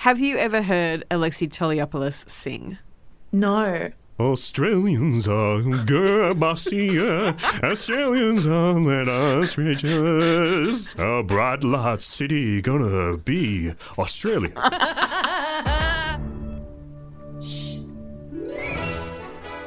Have you ever heard Alexei Toliopoulos sing? No. Australians are Gerbasia. Australians are let us rejoice. A bright light city gonna be Australia.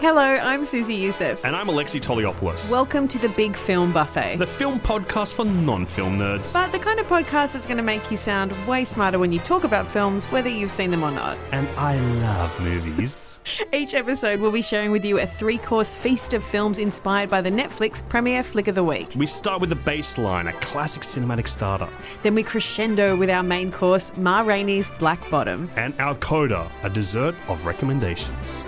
Hello, I'm Susie Youssef. and I'm Alexei Toliopoulos. Welcome to the Big Film Buffet. the film podcast for non-film nerds. but the kind of podcast that's going to make you sound way smarter when you talk about films, whether you've seen them or not. and I love movies. Each episode, we'll be sharing with you a three course feast of films inspired by the Netflix premiere flick of the week. we start with the baseline, a classic cinematic starter, Then we crescendo with our main course, Ma Rainey's Black Bottom. and our coda, a dessert of recommendations.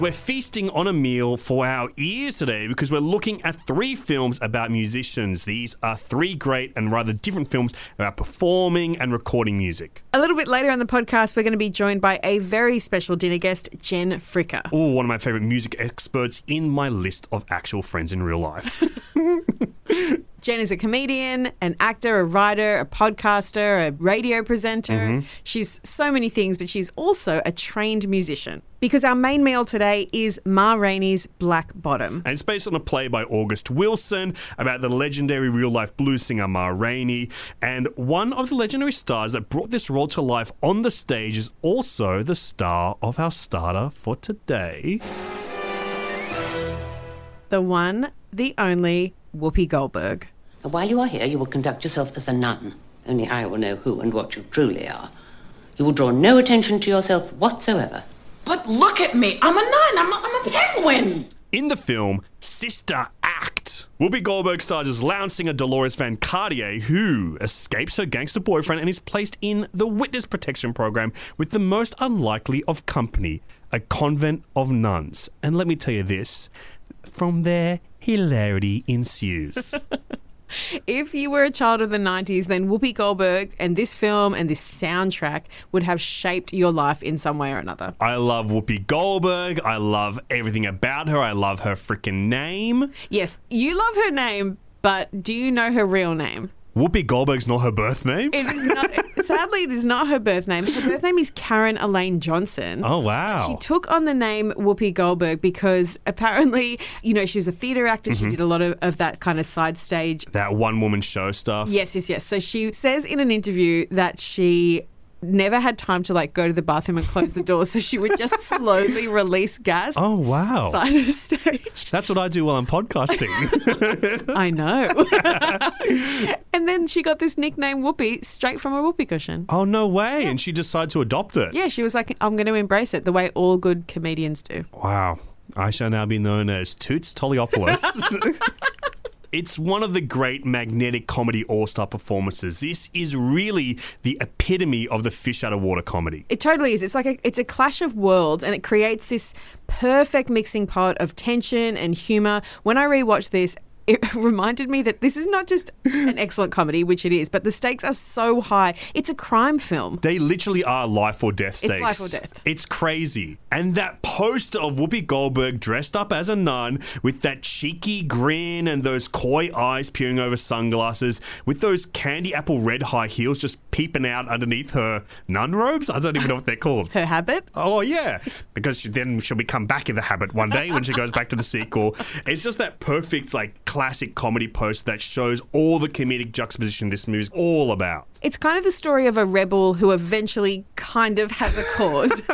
We're feasting on a meal for our ears today because we're looking at three films about musicians. These are three great and rather different films about performing and recording music. A little bit later on the podcast, we're going to be joined by a very special dinner guest, Gen Fricker. Oh, one of my favorite music experts in my list of actual friends in real life. Gen is a comedian, an actor, a writer, a podcaster, a radio presenter. Mm-hmm. She's so many things, but she's also a trained musician. Because our main meal today is Ma Rainey's Black Bottom. and it's based on a play by August Wilson about the legendary real life blues singer Ma Rainey. And one of the legendary stars that brought this role to life on the stage is also the star of our starter for today. The one, the only, Whoopi Goldberg. And while you are here, you will conduct yourself as a nun. Only I will know who and what you truly are. You will draw no attention to yourself whatsoever. But look at me. I'm a nun. I'm a, I'm a penguin. In the film Sister Act, Whoopi Goldberg stars as lounge singer Deloris Van Cartier, who escapes her gangster boyfriend and is placed in the witness protection program with the most unlikely of company, a convent of nuns. And let me tell you this from there, hilarity ensues. If you were a child of the 90s, then Whoopi Goldberg and this film and this soundtrack would have shaped your life in some way or another. I love Whoopi Goldberg. I love everything about her. I love her freaking name. Yes, you love her name, but do you know her real name? Whoopi Goldberg's not her birth name. It is not, sadly, it is not her birth name. Her birth name is Karen Elaine Johnson. Oh, wow. She took on the name Whoopi Goldberg because apparently, you know, she was a theatre actor. Mm-hmm. She did a lot of, of that kind of side stage. that one woman show stuff. Yes, yes, yes. So she says in an interview that she never had time to like go to the bathroom and close the door, so she would just slowly release gas Oh, wow. side of stage. That's what I do while I'm podcasting. I know. and then she got this nickname Whoopi straight from a whoopee cushion. oh, no way. And she decided to adopt it. Yeah, she was like, I'm going to embrace it the way all good comedians do. Wow. I shall now be known as Toots Toliopoulos. It's one of the great magnetic comedy all star performances. This is really the epitome of the fish out of water comedy. It totally is. It's like a, it's a clash of worlds, and it creates this perfect mixing pot of tension and humor. When I rewatched this, it reminded me that this is not just an excellent comedy, which it is, but the stakes are so high. It's a crime film. They literally are life or death stakes. life or death. It's crazy. And that poster of Whoopi Goldberg dressed up as a nun with that cheeky grin and those coy eyes peering over sunglasses with those candy apple red high heels just peeping out underneath her nun robes. I don't even know what they're called. Her habit. Oh yeah, because she, then she'll become back in the habit one day when she goes back to the sequel. It's just that perfect, like classic comedy post that shows all the comedic juxtaposition this movie's all about. It's kind of the story of a rebel who eventually kind of has a cause.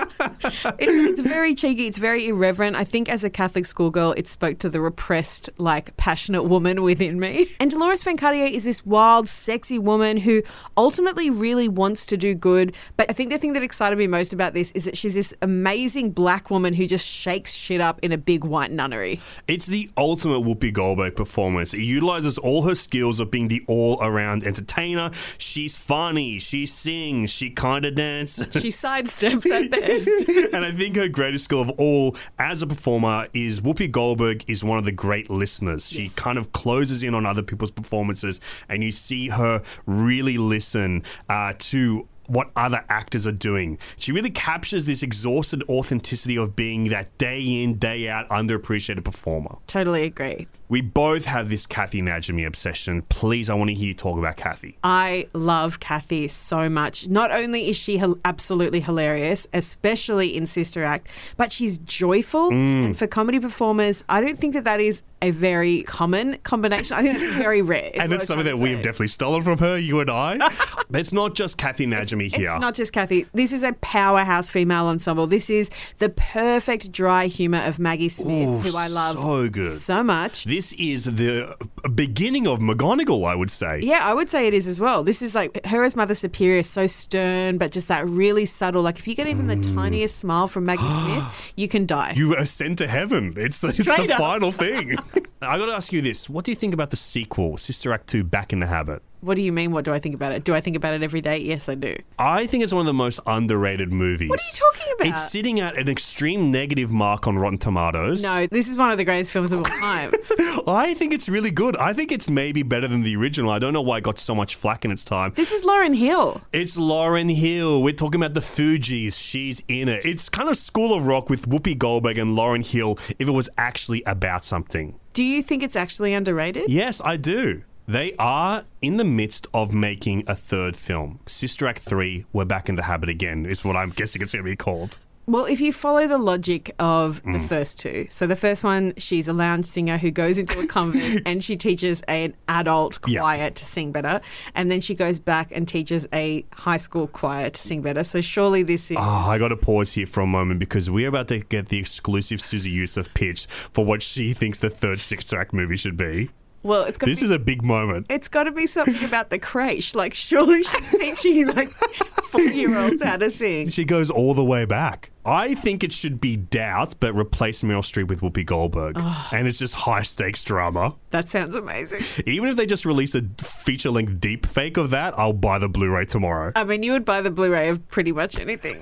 it's, it's very cheeky. It's very irreverent. I think as a Catholic schoolgirl, it spoke to the repressed, like passionate woman within me. And Deloris Van Cartier is this wild, sexy woman who ultimately really wants to do good. But I think the thing that excited me most about this is that she's this amazing black woman who just shakes shit up in a big white nunnery. It's the ultimate Whoopi Goldberg performance. It utilizes all her skills of being the all-around entertainer. She's funny. She sings. She kind of dances. She sidesteps at best. and I think her greatest skill of all as a performer is Whoopi Goldberg is one of the great listeners. She kind of closes in on other people's performances, and you see her really listen uh, to what other actors are doing. She really captures this exhausted authenticity of being that day in, day out, underappreciated performer. Totally agree. We both have this Kathy Najimy obsession. Please, I want to hear you talk about Kathy. I love Kathy so much. Not only is she absolutely hilarious, especially in Sister Act, but she's joyful. Mm. And for comedy performers, I don't think that that is a very common combination. I think it's very rare. and it's something that we have definitely stolen from her, you and I. but it's not just Kathy Najimy here. It's not just Kathy. This is a powerhouse female ensemble. This is the perfect dry humor of Maggie Smith, Ooh, who I love so good. so much. This is the beginning of McGonagall, I would say. Yeah, I would say it is as well. This is like her as Mother Superior, so stern, but just that really subtle. Like if you get even the tiniest smile from Maggie Smith, you can die. Mm. You ascend to heaven. It's, it's the up. final thing. I got to ask you this: What do you think about the sequel, Sister Act Two, Back in the Habit? What do you mean? What do I think about it? Do I think about it every day? Yes, I do. I think it's one of the most underrated movies. What are you talking about? It's sitting at an extreme negative mark on Rotten Tomatoes. No, this is one of the greatest films of all time. I think it's really good. I think it's maybe better than the original. I don't know why it got so much flack in its time. this is Lauryn Hill. It's Lauryn Hill. We're talking about the Fugees. She's in it. It's kind of School of Rock with Whoopi Goldberg and Lauryn Hill if it was actually about something. Do you think it's actually underrated? Yes, I do. They are in the midst of making a third film. Sister Act 3, We're Back in the Habit Again, is what I'm guessing it's going to be called. Well, if you follow the logic of the Mm. first two, so the first one, she's a lounge singer who goes into a convent and she teaches an adult Yeah. choir to sing better, and then she goes back and teaches a high school choir to sing better. So surely this is. Oh, I got to pause here for a moment because we're about to get the exclusive Susie Youssef pitch for what she thinks the third Sister Act movie should be. Well, it's got. This be, is a big moment. It's got to be something about the creche. Like, surely she's teaching like four-year-olds how to sing. She goes all the way back. I think it should be Doubt, but replace Meryl Streep with Whoopi Goldberg. And it's just high stakes drama. That sounds amazing. Even if they just release a feature length deep fake of that, I'll buy the Blu ray tomorrow. I mean, you would buy the Blu-ray of pretty much anything.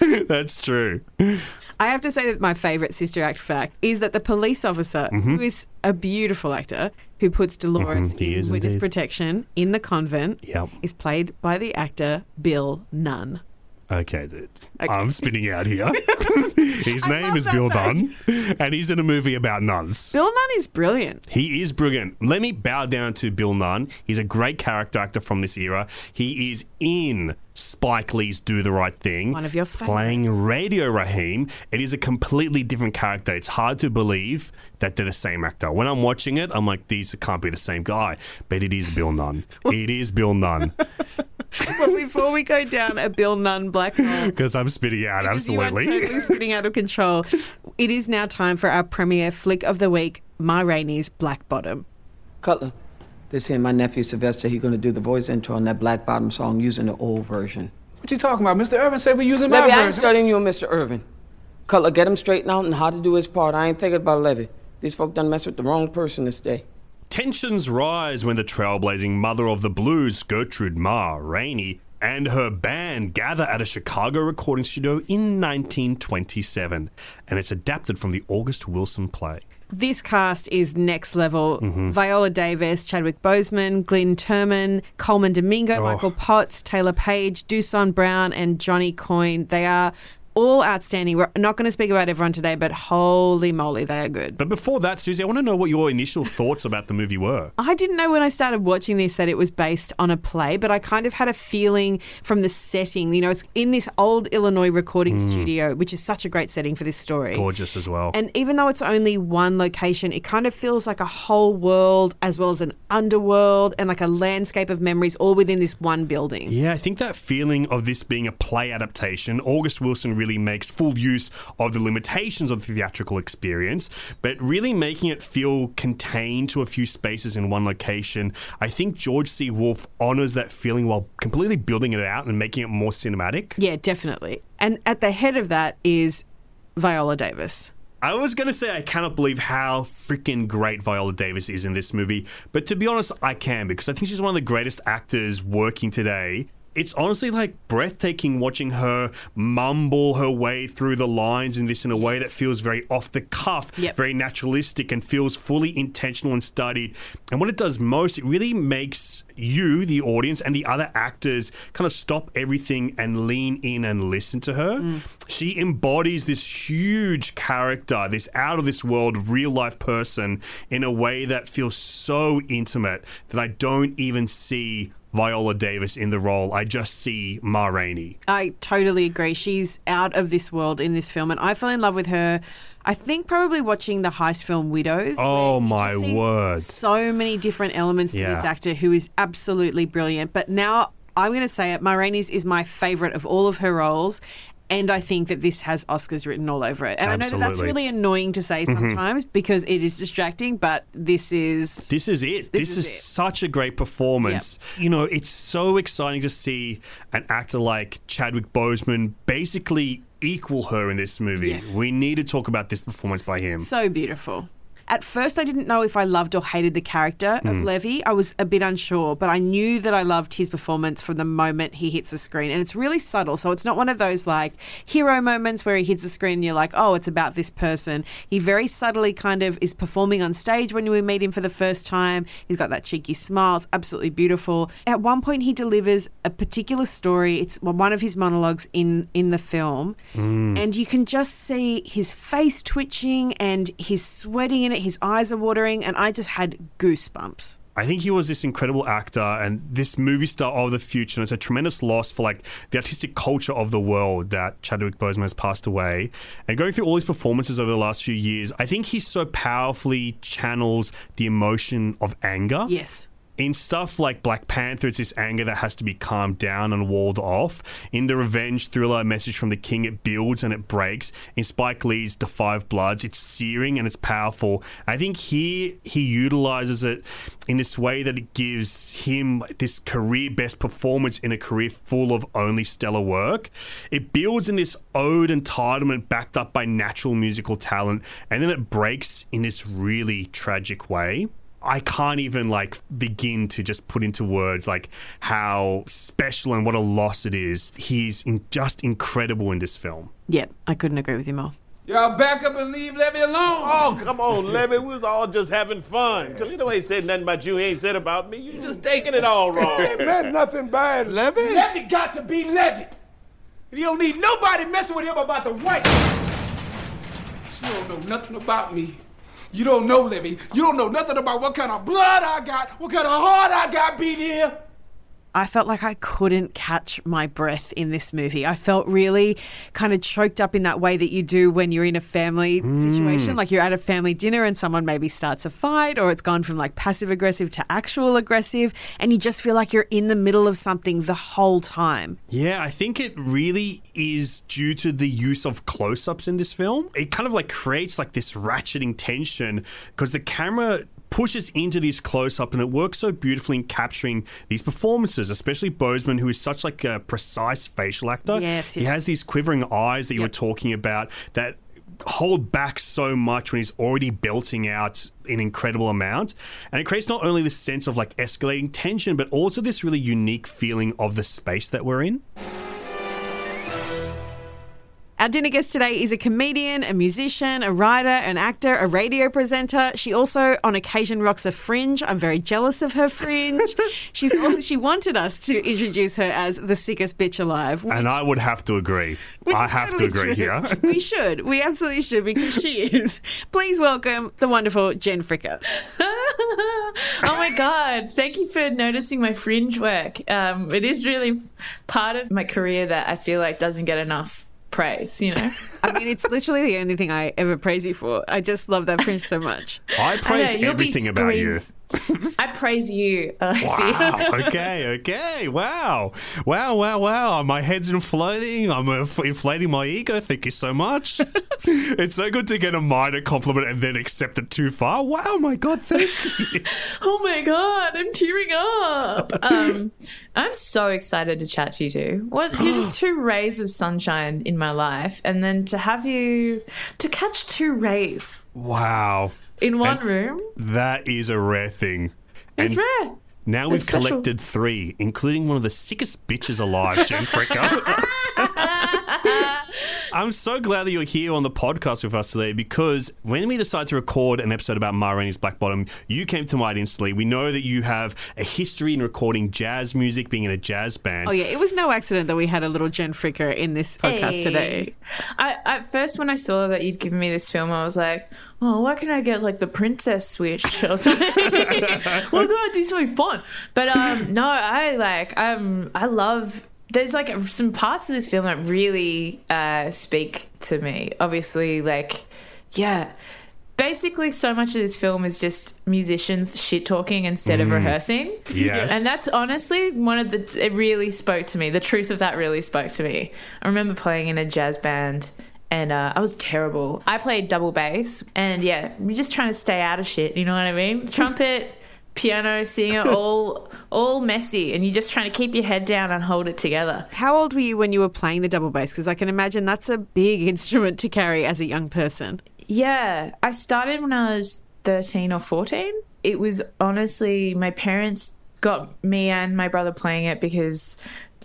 That's true. I have to say that my favourite Sister Act fact is that the police officer, mm-hmm. who is a beautiful actor, who puts Deloris Mhm, he in witness indeed. protection in the convent, Yep. is played by the actor Bill Nunn. Okay. Okay. I'm spinning out here. His I name love is that Bill. Dunn, and he's in a movie about nuns. Bill Nunn is brilliant. He is brilliant. Let me bow down to Bill Nunn. He's a great character actor from this era. He is in Spike Lee's Do the Right Thing. One of your Playing. Radio Raheem. It is a completely different character. It's hard to believe that they're the same actor. When I'm watching it, I'm like, these can't be the same guy. But it is Bill Nunn. it is Bill Nunn. Well, before we go down a Bill Nunn black hole, Because I'm spitting out, because you are absolutely. totally spinning out of control, it is now time for our premiere flick of the week, Ma Rainey's Black Bottom. Cutler, they saying my nephew Sylvester, he gonna do the voice intro on that Black Bottom song using the old version. What you talking about? Mr. Irvin said we using my Levee, I ain't studying you Mr. Irvin. Cutler, get him straightened out and how to do his part. I ain't thinking about Levee. These folk done mess with the wrong person this day. Tensions rise when the trailblazing mother of the blues, Gertrude Ma Rainey, and her band gather at a Chicago recording studio in 1927, and it's adapted from the August Wilson play. This cast is next level. Mm-hmm. Viola Davis, Chadwick Boseman, Glynn Turman, Colman Domingo, Oh. Michael Potts, Taylour Paige, Dusan Brown, and Jonny Coyne. They are all outstanding. We're not going to speak about everyone today, but holy moly, they are good. But before that, Susie, I want to know what your initial thoughts about the movie were. I didn't know when I started watching this that it was based on a play, but I kind of had a feeling from the setting. You know, it's in this old Illinois recording studio, which is such a great setting for this story. Mm. Gorgeous as well. And even though it's only one location, it kind of feels like a whole world as well as an underworld and like a landscape of memories all within this one building. Yeah, I think that feeling of this being a play adaptation, August Wilson really makes full use of the limitations of the theatrical experience, but really making it feel contained to a few spaces in one location. I think George C. Wolfe honors that feeling while completely building it out and making it more cinematic. Yeah, definitely. And at the head of that is Viola Davis. I was going to say I cannot believe how freaking great Viola Davis is in this movie, but to be honest, I can because I think she's one of the greatest actors working today. It's honestly like breathtaking watching her mumble her way through the lines in this in a way that feels very off the cuff, Yep. very naturalistic, and feels fully intentional and studied. And what it does most, it really makes you, the audience, and the other actors kind of stop everything and lean in and listen to her. Mm. She embodies this huge character, this out of this world, real life person in a way that feels so intimate that I don't even see Viola Davis in the role. I just see Ma Rainey. I totally agree. She's out of this world in this film, and I fell in love with her. I think probably watching the heist film Widows. Oh, my word. So many different elements to this actor who is absolutely brilliant. But now I'm going to say it. Ma Rainey's is my favorite of all of her roles. And I think that this has Oscars written all over it. And I know that that's really annoying to say mm-hmm. sometimes because it is distracting, but this is. This is it. This, This is, is it. such a great performance. You know, it's so exciting to see an actor like Chadwick Boseman basically equal her in this movie. Yes. We need to talk about this performance by him. So beautiful. At first, I didn't know if I loved or hated the character Hmm. of Levee. I was a bit unsure, but I knew that I loved his performance from the moment he hits the screen. And it's really subtle. So it's not one of those like hero moments where he hits the screen and you're like, oh, it's about this person. He very subtly kind of is performing on stage when we meet him for the first time. He's got that cheeky smile. It's absolutely beautiful. At one point, he delivers a particular story. It's one of his monologues in, in the film. And you can just see his face twitching and he's sweating in it. His eyes are watering. And I just had goosebumps. I think he was this incredible actor and this movie star of the future. And it's a tremendous loss for like the artistic culture of the world that Chadwick Boseman has passed away. And going through all his performances over the last few years, I think he so powerfully channels the emotion of anger. Yes. In stuff like Black Panther, it's this anger that has to be calmed down and walled off. In the revenge thriller Message from the King, it builds and it breaks. In Spike Lee's The Five Bloods, it's searing and it's powerful. I think here he utilizes it in this way that it gives him this career best performance in a career full of only stellar work. It builds in this ode entitlement backed up by natural musical talent, and then it breaks in this really tragic way. I can't even like begin to just put into words like how special and what a loss it is. He's in, just incredible in this film. Yep. I couldn't agree with you more. Y'all back up and leave Levee alone. Oh, come on, Levee. We was all just having fun. Toledo ain't said nothing about you. He ain't said about me. You just taking it all wrong. Ain't meant nothing bad, Levee. Levee got to be Levee. And you don't need nobody messing with him about the white. She don't know nothing about me. You don't know Levee. You don't know nothing about what kind of blood I got, what kind of heart I got beat here. I felt like I couldn't catch my breath in this movie. I felt really kind of choked up in that way that you do when you're in a family situation. Hmm. Like you're at a family dinner and someone maybe starts a fight or it's gone from like passive aggressive to actual aggressive and you just feel like you're in the middle of something the whole time. Yeah, I think it really is due to the use of close ups in this film. It kind of like creates like this ratcheting tension because the camera pushes into this close up and it works so beautifully in capturing these performances, especially Boseman, who is such like a precise facial actor. Yes, He has these quivering eyes that you were talking about that hold back so much when he's already belting out an incredible amount. And it creates not only this sense of like escalating tension but also this really unique feeling of the space that we're in Our dinner guest today is a comedian, a musician, a writer, an actor, a radio presenter. She also, on occasion, rocks a fringe. I'm very jealous of her fringe. She's she wanted us to introduce her as the sickest bitch alive. which- And I would have to agree. I have totally to agree true. here. we should. We absolutely should because she is. Please welcome the wonderful Gen Fricker. oh my god! Thank you for noticing my fringe work. Um, it is really part of my career that I feel like doesn't get enough praise. You know, I mean, it's literally the only thing I ever praise you for. I just love that fringe so much. I praise you'll be everything about you. I praise you, Alexei. Wow. okay. Okay. Wow. Wow. Wow. Wow. My head's inflating. I'm uh, inflating my ego. Thank you so much. it's so good to get a minor compliment and then accept it too far. Wow. My God. Thank you. oh my god, I'm tearing up. Um, I'm so excited to chat to you two. Well, you're just two rays of sunshine in my life, and then to have you to catch two rays wow. In one And- room. That is a rare thing. It's And rare. Now we've special. collected three, including one of the sickest bitches alive, Gen Fricker. I'm so glad that you're here on the podcast with us today because when we decided to record an episode about Ma Rainey's Black Bottom, you came to mind instantly. We know that you have a history in recording jazz music, being in a jazz band. Oh yeah, it was no accident that we had a little Gen Fricker in this podcast today. I, at first, when I saw that you'd given me this film, I was like, "Oh, why can't I get like the princess switch or something? why can't I do something fun?" But um, no, I like um, I love. There's like some parts of this film that really uh, speak to me. Obviously, like yeah. Basically, so much of this film is just musicians shit talking instead of rehearsing. Yes. And that's honestly one of the. It really spoke to me. The truth of that really spoke to me. I remember playing in a jazz band and uh, I was terrible. I played double bass, and yeah, you're just trying to stay out of shit. You know what I mean? Trumpet, piano, singer, all all messy, and you're just trying to keep your head down and hold it together. How old were you when you were playing the double bass? Because I can imagine that's a big instrument to carry as a young person. Yeah, I started when I was 13 or 14. It was honestly, my parents got me and my brother playing it because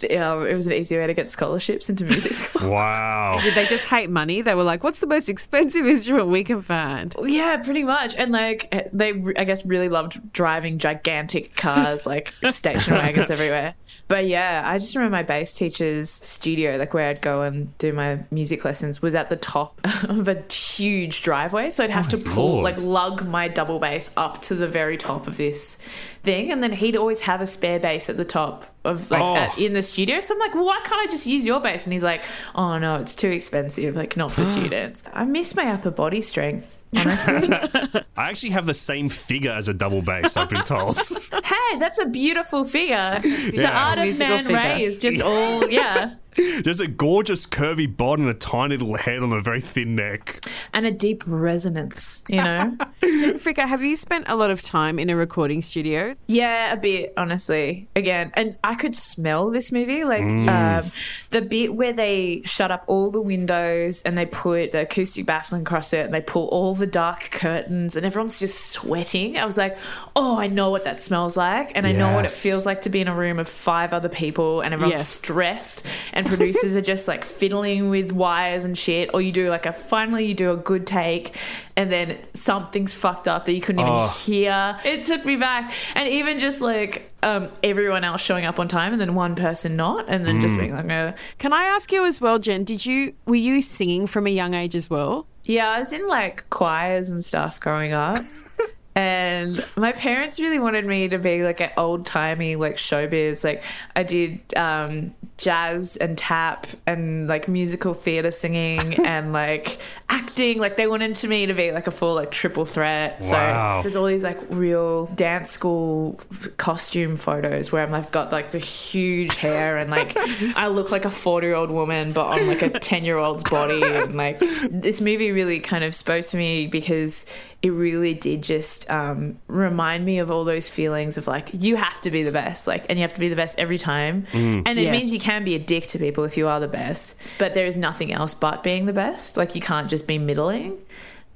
uh, it was an easy way to get scholarships into music school. Wow. Did they just hate money? They were like, "What's the most expensive instrument we can find?" Yeah, pretty much. And like they, I guess, really loved driving gigantic cars, like station wagons everywhere. But yeah, I just remember my bass teacher's studio, like where I'd go and do my music lessons, was at the top of a huge driveway. So I'd have oh to pull, Lord. like, lug my double bass up to the very top of this thing, and then he'd always have a spare bass at the top of like Oh. at, in the studio. So I'm like, well, why can't I just use your bass? And he's like, oh no, it's too expensive, like not for students. I miss my upper body strength, honestly. I actually have the same figure as a double bass, I've been told. Hey, that's a beautiful figure. The Yeah. art of Man figure. Ray is just all, yeah. There's a gorgeous curvy body and a tiny little head on a very thin neck. And a deep resonance, you know? Gen have you spent a lot of time in a recording studio? yeah, a bit, honestly. Again, and I could smell this movie. Like, um, the bit where they shut up all the windows and they put the acoustic baffling across it and they pull all the dark curtains and everyone's just sweating. I was like, oh, I know what that smells like. And I know what it feels like to be in a room of five other people and everyone's Yes. stressed and producers are just like fiddling with wires and shit or you do like a finally you do a good take and then something's fucked up that you couldn't even hear. It took me back. And even just like um, everyone else showing up on time and then one person not and then just being like Can I ask you as well, Gen? Did you were you singing from a young age as well? yeah i was in like choirs and stuff growing up and my parents really wanted me to be like an old timey like showbiz. Like I did um, jazz and tap and like musical theater singing and like acting. Like they wanted to me to be like a full like triple threat. Wow. So there's all these like real dance school costume photos where I'm like got like the huge hair and like I look like a 40 year old woman but on like a 10 year old's body and like this movie really kind of spoke to me because it really did just um, remind me of all those feelings of like you have to be the best like and you have to be the best every time. And it Yeah. means you can be a dick to people if you are the best but there is nothing else but being the best. Like you can't just be middling.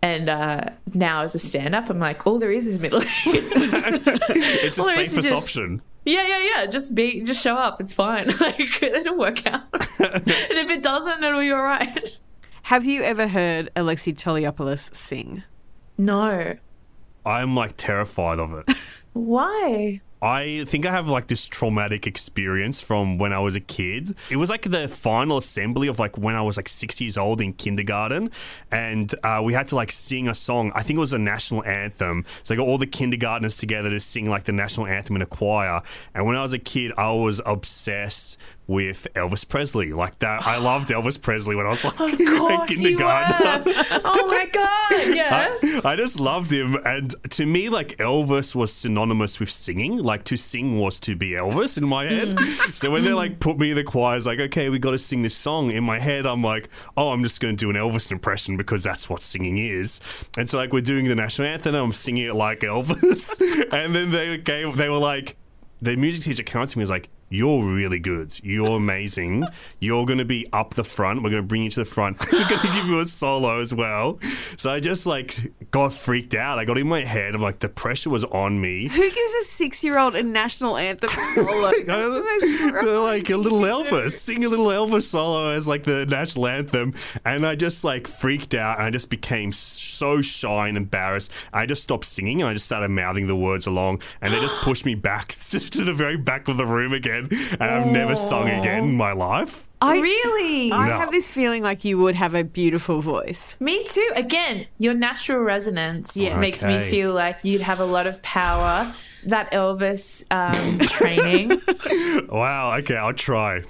And uh, now as a stand-up i'm like all there is is middling. It's the safest just- option. yeah yeah yeah. Just be just show up. It's fine. Like it'll work out. And if it doesn't it'll be all right. Have you ever heard Alexei Toliopoulos sing? No I'm like terrified of it. why I think I have like this traumatic experience from when I was a kid. It was like the final assembly of like when I was like six years old in kindergarten, and uh, we had to like sing a song. I think it was a national anthem. So I got all the kindergartners together to sing like the national anthem in a choir. And when I was a kid, I was obsessed with Elvis Presley. Like that, I loved Elvis Presley when I was like of course you were oh my god yeah I, I just loved him, and to me, like Elvis was synonymous with singing. Like to sing was to be Elvis in my head. Mm. So when they mm. like put me in the choir, it's like, okay, we got to sing this song. In my head, I'm like, oh, I'm just going to do an Elvis impression because that's what singing is. And so like we're doing the national anthem, and I'm singing it like Elvis, and then they gave, they were like, the music teacher came up to me and was like, You're really good. You're amazing. You're going to be up the front. We're going to bring you to the front. We're going to give you a solo as well. So I just like got freaked out. I got in my head. I'm like, the pressure was on me. Who gives a six-year-old a national anthem solo? Uh, they're like a little Elvis, sing a little Elvis solo as like the national anthem, and I just like freaked out, and I just became so shy and embarrassed. I just stopped singing, and I just started mouthing the words along, and they just pushed me back to the very back of the room again, and I've never sung again in my life. I, really? I No. have this feeling like you would have a beautiful voice. Me too. Again, your natural resonance Yes. makes me Okay. feel like you'd have a lot of power. That Elvis um, training. Wow. Okay, I'll try.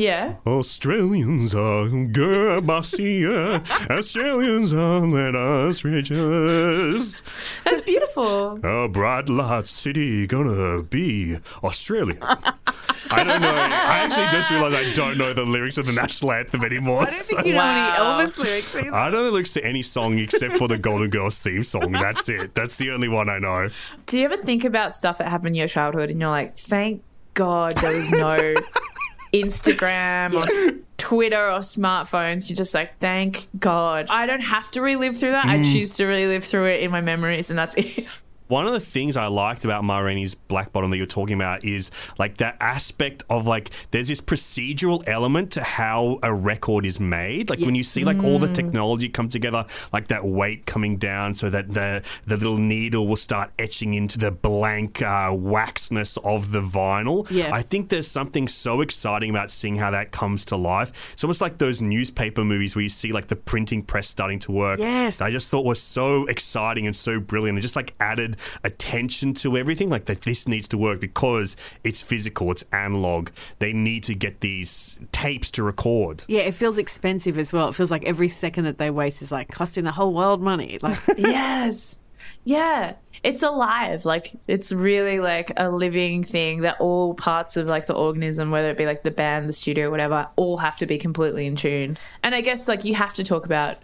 Yeah. Australians are Gerbasia. Australians are let us rejoice. That's beautiful. A bright light city gonna be Australia. I don't know. I actually just realized I don't know the lyrics of the national anthem anymore. I don't think you know Wow. any Elvis lyrics either. I don't know the lyrics to any song except for the Golden Girls theme song. That's it. That's the only one I know. Do you ever think about stuff that happened in your childhood and you're like, thank God there was no Instagram or Twitter or smartphones? You're just like, thank God. I don't have to relive through that. I mm. choose to relive through it in my memories, and that's it. One of the things I liked about Ma Rainey's Black Bottom that you're talking about is like that aspect of like there's this procedural element to how a record is made. Like when you see like all the technology come together, like that weight coming down so that the the little needle will start etching into the blank uh, waxness of the vinyl. Yeah. I think there's something so exciting about seeing how that comes to life. It's almost like those newspaper movies where you see like the printing press starting to work. Yes. I just thought was so exciting and so brilliant. It just like added attention to everything. Like that this needs to work because it's physical, it's analog. They need to get these tapes to record. Yeah, it feels expensive as well. It feels like every second that they waste is like costing the whole world money. Like, yes. Yeah. It's alive. Like it's really like a living thing that all parts of like the organism, whether it be like the band, the studio, whatever, all have to be completely in tune. And I guess like you have to talk about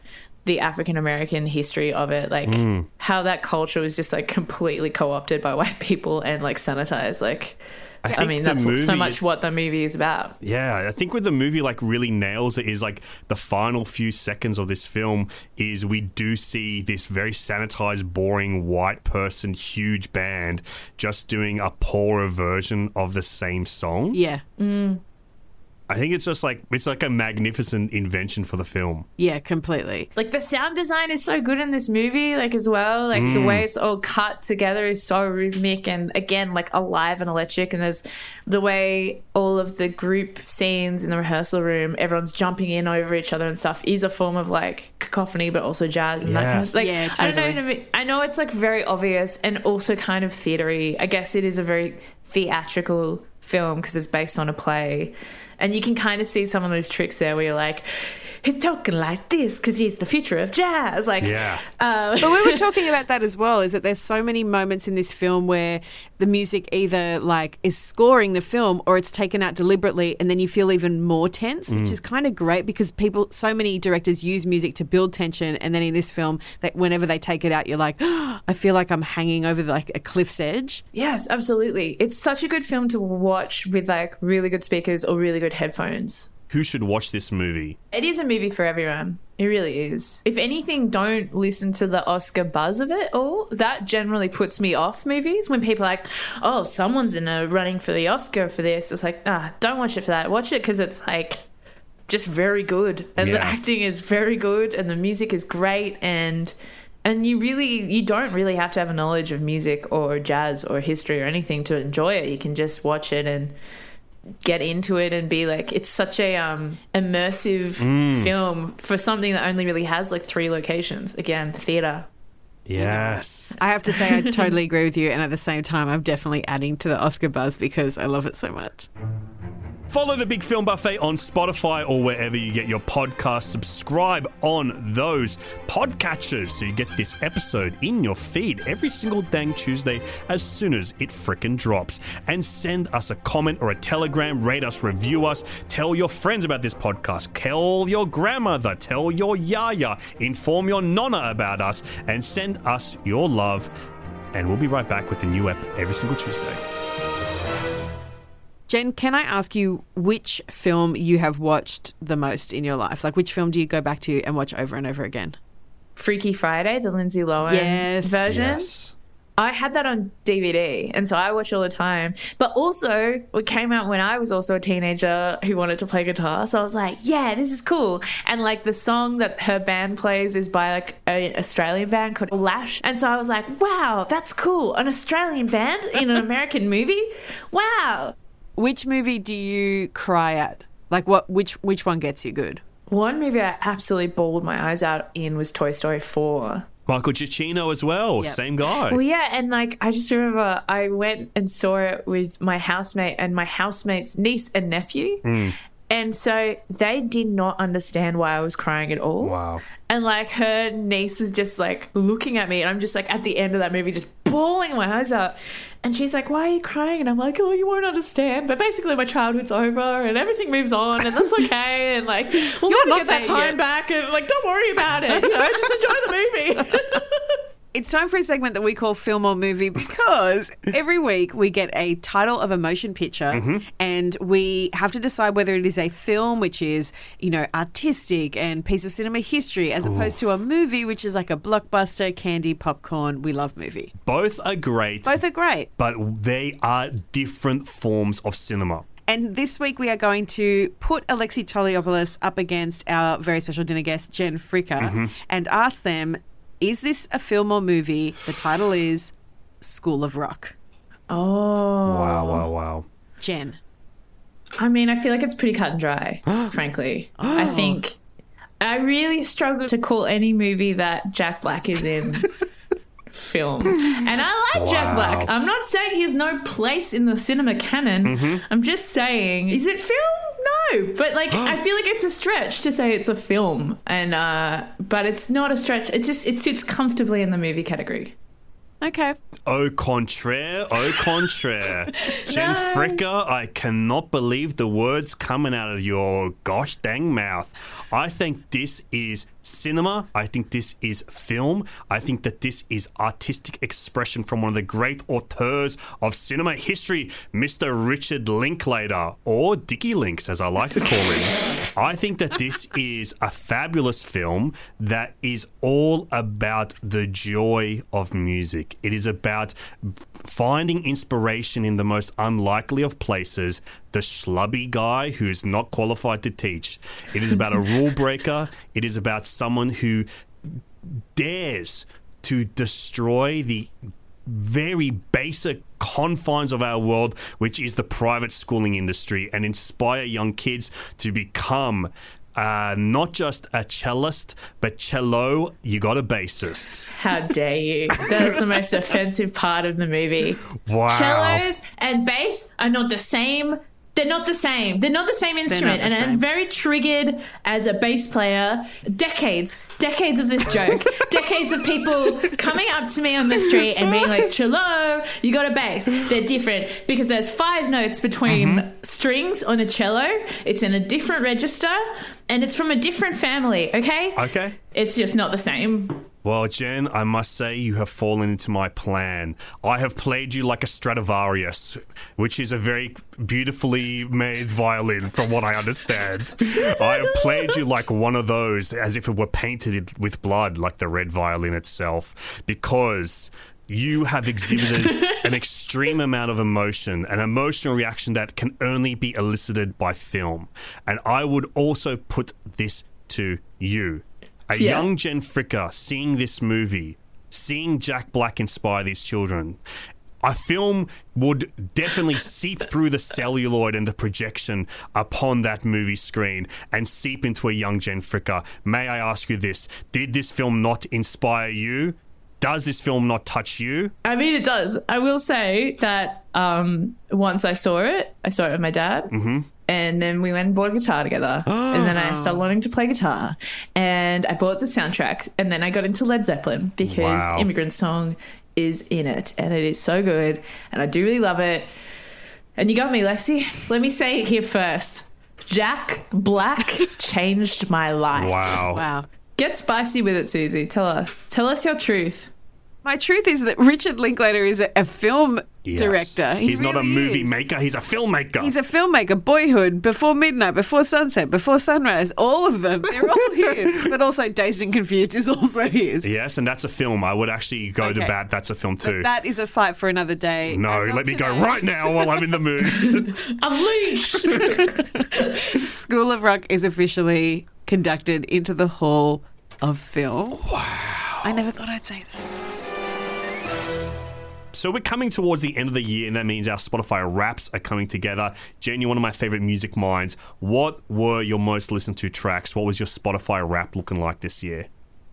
the African American history of it, like hmm. how that culture was just like completely co opted by white people and like sanitized. Like I, think mean that's what, so much what the movie is about. Yeah, I think what the movie like really nails it is like the final few seconds of this film is we do see this very sanitized, boring white person, huge band just doing a poorer version of the same song. yeah, mm. I think it's just like it's like a magnificent invention for the film. yeah, completely. like the sound design is so good in this movie like as well like the mm. way it's all cut together is so rhythmic and again like alive and electric and there's the way all of the group scenes in the rehearsal room everyone's jumping in over each other and stuff is a form of like cacophony but also jazz and that kind of Yes. like Yeah, I don't know totally. I know it's like very obvious and also kind of theatery I guess it is a very theatrical film because it's based on a play and you can kind of see some of those tricks there where you're like he's talking like this because he's the future of jazz like Yeah. uh, But we were talking about that as well. Is that there's so many moments in this film where the music either like is scoring the film or it's taken out deliberately, and then you feel even more tense, which is kind of great because people, so many directors use music to build tension, and then in this film, that whenever they take it out, you're like, I feel like I'm hanging over like a cliff's edge. yes absolutely it's such a good film to watch with like really good speakers or really good headphones Who should watch this movie? It is a movie for everyone. It really is. If anything, don't listen to the Oscar buzz of it all. That generally puts me off movies when people are like, oh, someone's in a running for the Oscar for this. It's like, ah, don't watch it for that. Watch it because it's like just very good. And the acting is very good and the music is great and and you really you don't really have to have a knowledge of music or jazz or history or anything to enjoy it. You can just watch it and get into it and be like it's such a um immersive film for something that only really has like three locations again theater Yes. I have to say, I totally agree with you, and at the same time, I'm definitely adding to the Oscar buzz because I love it so much. Follow the Big Film Buffet on Spotify or wherever you get your podcast. Subscribe on those podcatchers so you get this episode in your feed every single dang Tuesday as soon as it frickin' drops. And send us a comment or a telegram, rate us, review us, tell your friends about this podcast, tell your grandmother, tell your yaya, inform your nonna about us, and send us your love. And we'll be right back with a new app every single Tuesday. Gen, can I ask you which film you have watched the most in your life? Like, which film do you go back to and watch over and over again? Freaky Friday, the Lindsay Lohan Yes. version. Yes. I had that on DVD, and so I watch all the time. But also, it came out when I was also a teenager who wanted to play guitar. So I was like, "Yeah, this is cool." And like the song that her band plays is by like an Australian band called Lash, and so I was like, "Wow, that's cool! An Australian band in an American movie! Wow!" Which movie do you cry at? Like, what? Which which one gets you good? One movie I absolutely bawled my eyes out in was Toy Story Four. Michael Giacchino as well. Yep. Same guy. Well, yeah, and like I just remember I went and saw it with my housemate and my housemate's niece and nephew. Hmm. And so they did not understand why I was crying at all. Wow. And like her niece was just like looking at me, and I'm just like at the end of that movie, just bawling my eyes out. And she's like, Why are you crying? And I'm like, Oh, you won't understand. But basically, my childhood's over and everything moves on, and that's okay. And like, we'll You're never get that time yet. back. And like, don't worry about it. You know, just enjoy the movie. It's time for a segment that we call Film or Movie because every week we get a title of a motion picture mm-hmm. and we have to decide whether it is a film, which is, you know, artistic and piece of cinema history, as opposed to a movie, which is like a blockbuster, candy, popcorn. We love movie. Both are great, Both are great. but they are different forms of cinema. And this week we are going to put Alexei Toliopoulos up against our very special dinner guest, Gen Fricker, mm-hmm. and ask them, is this a film or movie? The title is School of Rock. oh. Wow, wow, wow. Gen. I mean, I feel like it's pretty cut and dry, frankly. I think I really struggle to call any movie that Jack Black is in film. And I like Jack Black. I'm not saying he has no place in the cinema canon. Mm-hmm. I'm just saying, is it film? No. But like I feel like it's a stretch to say it's a film. And uh but it's not a stretch. It's just it sits comfortably in the movie category. Okay. Au contraire, au contraire. Gen No. Fricker, I cannot believe the words coming out of your gosh dang mouth. I think this is cinema. I think this is film. I think that this is artistic expression from one of the great auteurs of cinema history, Mr. Richard Linklater, or Dickie Links, as I like to call him. I think that this is a fabulous film that is all about the joy of music. It is about finding inspiration in the most unlikely of places. The schlubby guy who's not qualified to teach. It is about a rule breaker. It is about someone who dares to destroy the very basic confines of our world, which is the private schooling industry, and inspire young kids to become uh, not just a cellist, but cello, you got a bassist. How dare you? That is the most offensive part of the movie. Wow. cellos and bass are not the same. They're not the same. They're not the same instrument. the and same. I'm very triggered as a bass player. Decades, decades of this joke. decades of people coming up to me on the street and being like, cello, you got a bass. They're different because there's five notes between mm-hmm. strings on a cello. It's in a different register and it's from a different family, okay? Okay. It's just not the same. Well, Gen, I must say you have fallen into my plan. I have played you like a Stradivarius, which is a very beautifully made violin, from what I understand. I have played you like one of those, as if it were painted with blood, like the red violin itself, because you have exhibited an extreme amount of emotion, an emotional reaction that can only be elicited by film. And I would also put this to you. A Yeah. young Gen Fricker seeing this movie, seeing Jack Black inspire these children. A film would definitely seep through the celluloid and the projection upon that movie screen and seep into a young Gen Fricker. May I ask you this? Did this film not inspire you? Does this film not touch you? I mean, it does. I will say that um, once I saw it, I saw it with my dad. Mm-hmm. And then we went and bought a guitar together. and then I started ah. learning to play guitar. And I bought the soundtrack. And then I got into Led Zeppelin because Wow. Immigrant Song is in it. And it is so good. And I do really love it. And you got me, Lexi. Let me say it here first Jack Black changed my life. Wow. Wow. Get spicy with it, Susie. Tell us. Tell us your truth. My truth is that Richard Linklater is a, a film Yes. director. He he's not a movie is. maker. He's a filmmaker. He's a filmmaker. Boyhood, Before Midnight, Before Sunset, Before Sunrise. All of them. They're all his. But also Dazed and Confused is also his. yes, and that's a film. I would actually go to bat. That's a film too. But that is a fight for another day. no, let me go right now while I'm in the mood. Unleash! School of Rock is officially conducted into the Hall of Film. Wow. I never thought I'd say that. So we're coming towards the end of the year, and that means our Spotify wraps are coming together. Gen, you're one of my favorite music minds. What were your most listened to tracks? What was your Spotify wrap looking like this year?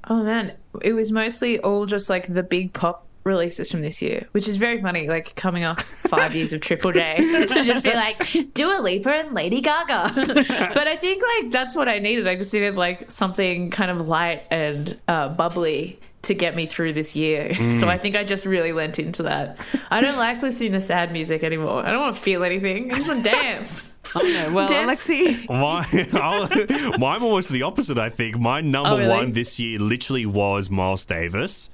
oh man, it was mostly all just like the big pop releases from this year, which is very funny. Like coming off five years of Triple J to just be like Dua Lipa and Lady Gaga. but I think like that's what I needed. I just needed like something kind of light and uh, bubbly to get me through this year. So I mm. think I just really lent into that. I don't like listening to sad music anymore. I don't want to feel anything. I just want to dance. Oh, no. Well, Dance. Alexei. My, I'll, mine almost the opposite, I think. My number Oh, really? one this year literally was Miles Davis.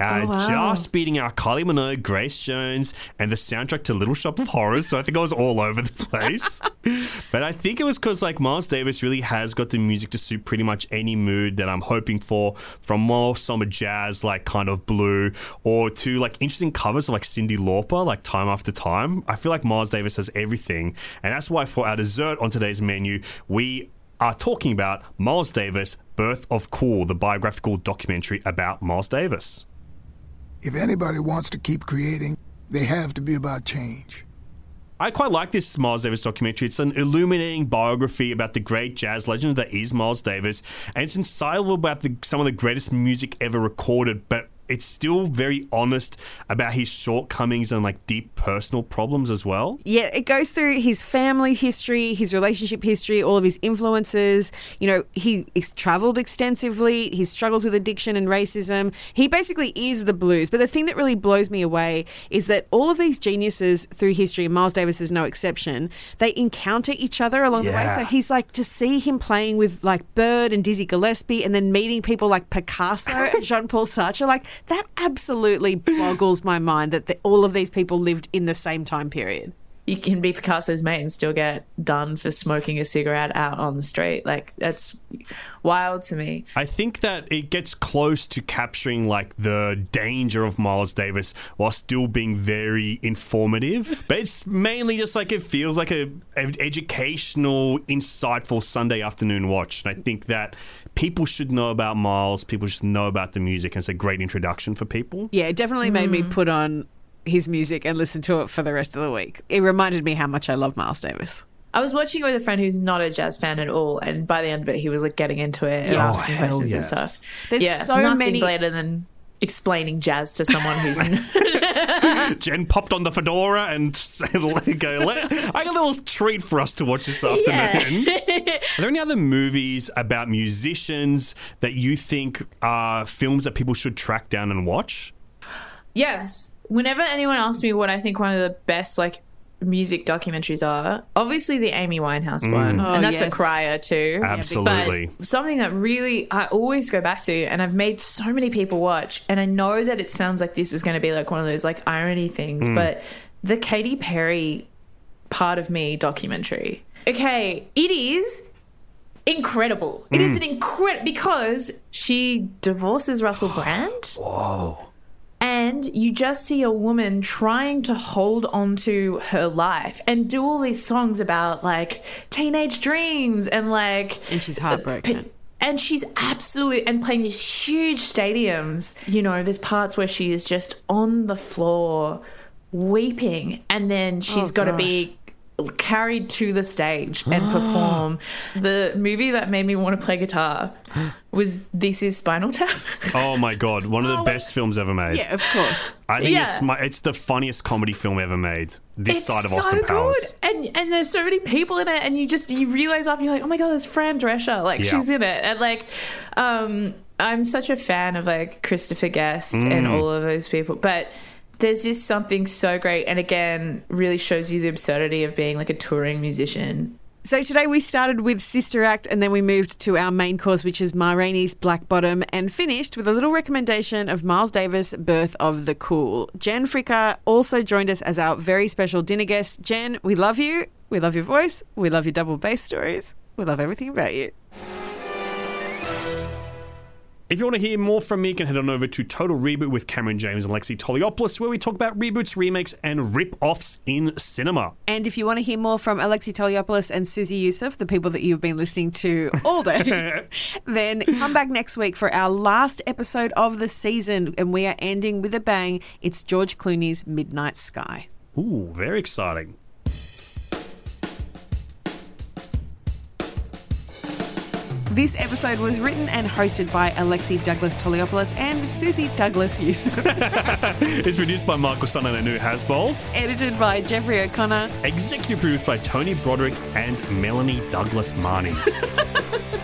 Uh, Oh, wow. Just beating out Kylie Minogue, Grace Jones, and the soundtrack to Little Shop of Horrors. So I think I was all over the place. but I think it was because like Miles Davis really has got the music to suit pretty much any mood that I'm hoping for, from more summer jazz, like kind of blue, or to like interesting covers of like Cyndi Lauper, like Time After Time. I feel like Miles Davis has everything, and that's why for our dessert on today's menu, we are talking about Miles Davis, Birth of Cool, the biographical documentary about Miles Davis. If anybody wants to keep creating, they have to be about change. I quite like this Miles Davis documentary. It's an illuminating biography about the great jazz legend that is Miles Davis, and it's insightful about the, some of the greatest music ever recorded, but it's still very honest about his shortcomings and like deep personal problems as well. Yeah, it goes through his family history, his relationship history, all of his influences. You know, he ex- traveled extensively, his struggles with addiction and racism. He basically is the blues. But the thing that really blows me away is that all of these geniuses through history, and Miles Davis is no exception, they encounter each other along the way. So he's like to see him playing with like Bird and Dizzy Gillespie and then meeting people like Picasso and Jean Paul Sartre, like that absolutely boggles my mind that the, all of these people lived in the same time period. You can be Picasso's mate and still get done for smoking a cigarette out on the street. Like that's wild to me. I think that it gets close to capturing like the danger of Miles Davis while still being very informative. But it's mainly just like it feels like a, a educational, insightful Sunday afternoon watch. And I think that people should know about Miles. People should know about the music. And it's a great introduction for people. Yeah, it definitely made me mm. put on his music and listen to it for the rest of the week. It reminded me how much I love Miles Davis. I was watching it with a friend who's not a jazz fan at all, and by the end of it, he was like getting into it and Yeah. asking Oh, questions yes. and stuff. There's yeah, so nothing many- better than explaining jazz to someone who's Gen popped on the fedora and said, "Let go. Let, I got a little treat for us to watch this afternoon." Are there any other movies about musicians that you think are films that people should track down and watch? Yes. Whenever anyone asks me what I think one of the best like music documentaries are, obviously the Amy Winehouse mm. one, Oh, and that's a crier too. Absolutely. But something that really I always go back to, and I've made so many people watch, and I know that it sounds like this is going to be like one of those like irony things, mm. but the Katy Perry part of me documentary. Okay, it is incredible. It is mm. an incredible because she divorces Russell Brand. And you just see a woman trying to hold on to her life and do all these songs about like teenage dreams and like And she's uh, heartbroken. and she's absolute and playing these huge stadiums. You know, there's parts where she is just on the floor weeping, and then she's Oh, got to be carried to the stage and perform. The movie that made me want to play guitar was This Is Spinal Tap. Oh my god, one of the best films ever made. Yeah, of course. I think it's my, it's the funniest comedy film ever made. This it's side of so Austin Powers. good, and and there's so many people in it, and you just you realize after you're like, oh my god, there's Fran Drescher, like Yeah. she's in it, and like, um, I'm such a fan of like Christopher Guest and Mm. all of those people, but. There's just something so great, and again, really shows you the absurdity of being like a touring musician So today we started with Sister Act and then we moved to our main course, which is Ma Black Bottom, and finished with a little recommendation of Miles Davis' Birth of the Cool. Gen Fricker also joined us as our very special dinner guest. Gen, we love you. We love your voice. We love your double bass stories. We love everything about you. If you want to hear more from me, you can head on over to Total Reboot with Cameron James and Lexi Toliopoulos, where we talk about reboots, remakes, and rip-offs in cinema. And if you want to hear more from Alexei Toliopoulos and Susie Youssef, the people that you've been listening to all day, then come back next week for our last episode of the season. And we are ending with a bang. It's George Clooney's Midnight Sky. Ooh, very exciting. This episode was written and hosted by Alexei Douglas Toliopoulos and Susie Douglas Youssef. It's produced by Michael Sun and Anu Hasbold. Edited by Jeffrey O'Connor. Executive produced by Tony Broderick and Melanie Douglas Marnie.